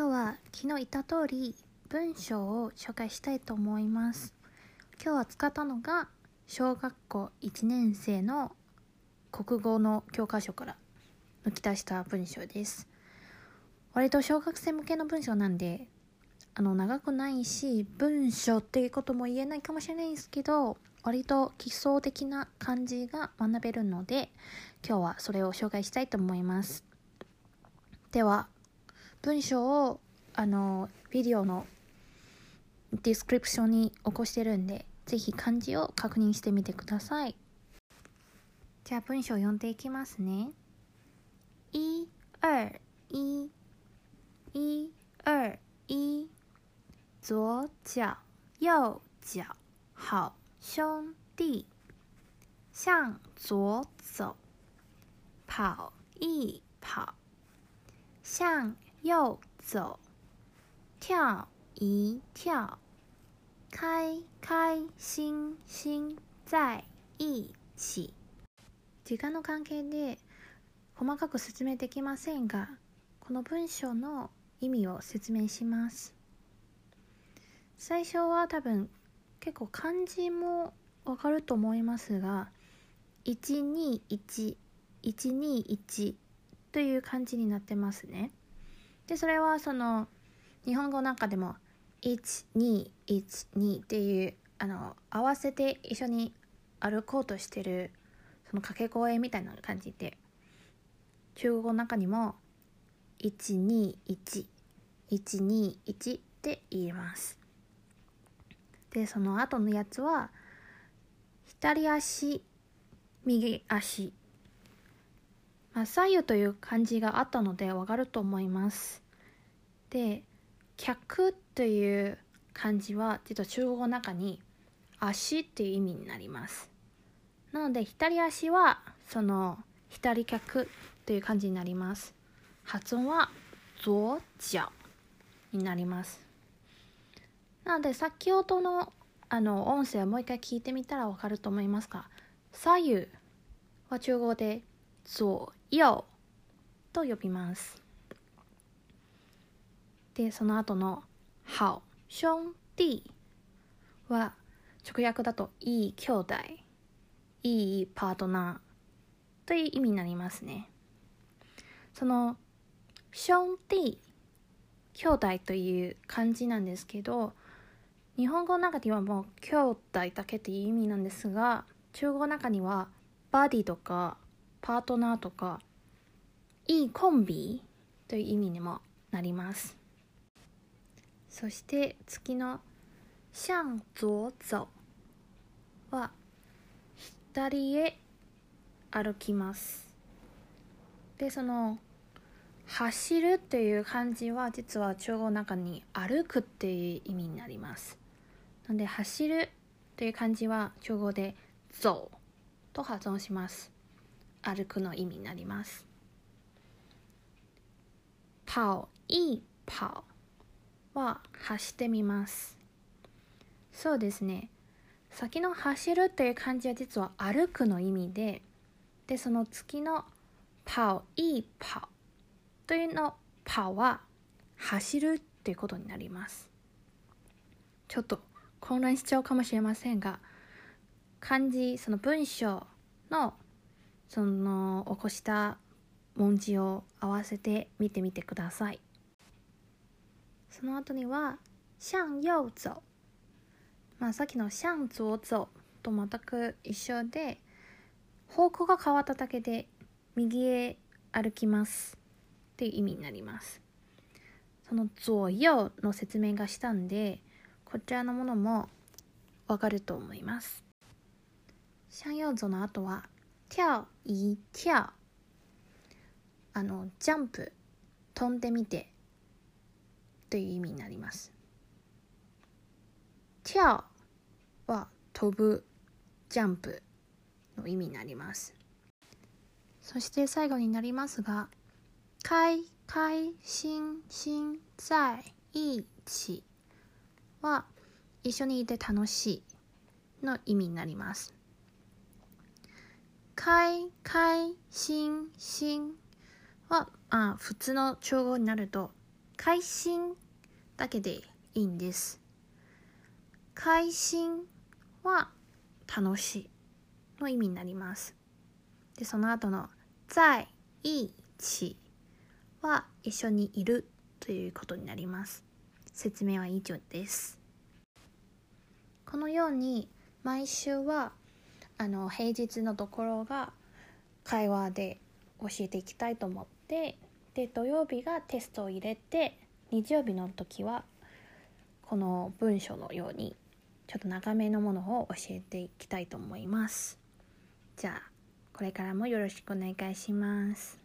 今日は昨日言った通り文章を紹介したいと思います。今日は使ったのが小学校1年生の国語の教科書から抜き出した文章です。割と小学生向けの文章なんであの長くないし文章っていうことも言えないかもしれないんですけど割と基礎的な感じが学べるので今日はそれを紹介したいと思います。では文章をあのビデオのディスクリプションに起こしてるんでぜひ漢字を確認してみてください。じゃあ文章を読んでいきますね。一二一一二一左脚右脚好兄弟。向左。走跑。一。跑。向右走跳一跳開開心心在一起。時間の関係で細かく説明できませんがこの文章の意味を説明します。最初は多分結構漢字もわかると思いますが121121という漢字になってますね。でそれはその日本語の中でも1212っていうあの合わせて一緒に歩こうとしてるその掛け声みたいな感じで中国語の中にも121121って言います。でその後のやつは左足右足、まあ、左右という漢字があったのでわかると思います。で客という漢字は実は中国語の中に足っていう意味になります。なので左足はその左客という漢字になります。発音は左脚になります。なので先ほどのあの音声をもう一回聞いてみたらわかると思いますが左右は中国語で左右と呼びます。でその後の好兄弟は直訳だといい兄弟。いいパートナーという意味になりますね。その兄弟兄弟という漢字なんですけど日本語の中ではもう兄弟だけという意味なんですが中国の中にはバディとかパートナーとかいいコンビという意味にもなります。そして次の「向左走」は左へ歩きます。でその走るっていう漢字は実は中国の中に歩くっていう意味になります。なので走るという漢字は中国で走と発音します。歩くの意味になります。跑一跑は走ってみます。そうですね。先の走るという漢字は実は歩くの意味ででその次の跑一跑というの跑は走るっていうことになります。ちょっと混乱しちゃうかもしれませんが漢字その文章のその起こした文字を合わせて見てみてください。その後には向右走まあさっきの向左走と全く一緒で方向が変わっただけで右へ歩きますっていう意味になります。その左右の説明がしたんでこちらのものもわかると思います。向右走の後は跳一跳。あのジャンプ飛んでみてという意味になります。跳は飛ぶジャンプの意味になります。そして最後になりますが開開心心在一起は一緒にいて楽しいの意味になります。開開心心はあ普通の調合になると開心だけでいいんです。開心は楽しいの意味になります。でその後の在一起は一緒にいるということになります。説明は以上です。このように毎週はあの平日のところが会話で教えていきたいと思ってで土曜日がテストを入れて日曜日の時はこの文章のようにちょっと長めのものを教えていきたいと思います。じゃあこれからもよろしくお願いします。